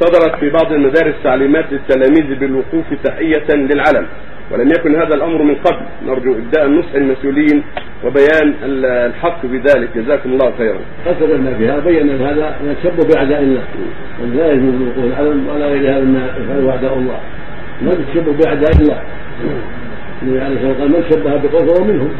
صدرت في بعض المدارس تعليمات للتلاميذ بالوقوف تحية للعلم ولم يكن هذا الأمر من قبل. نرجو إبداء النصح المسؤولين وبيان الحق بذلك. جزاكم الله خيرا. قصدنا بها بين هذا من بأعداء الله. لا يجوز الوقوف العلم ولا غير هذا مما يفعله اعداء الله. ما تشبه بأعداء الله؟ النبي عليه الصلاة والسلام من شبه بقوم فهو منهم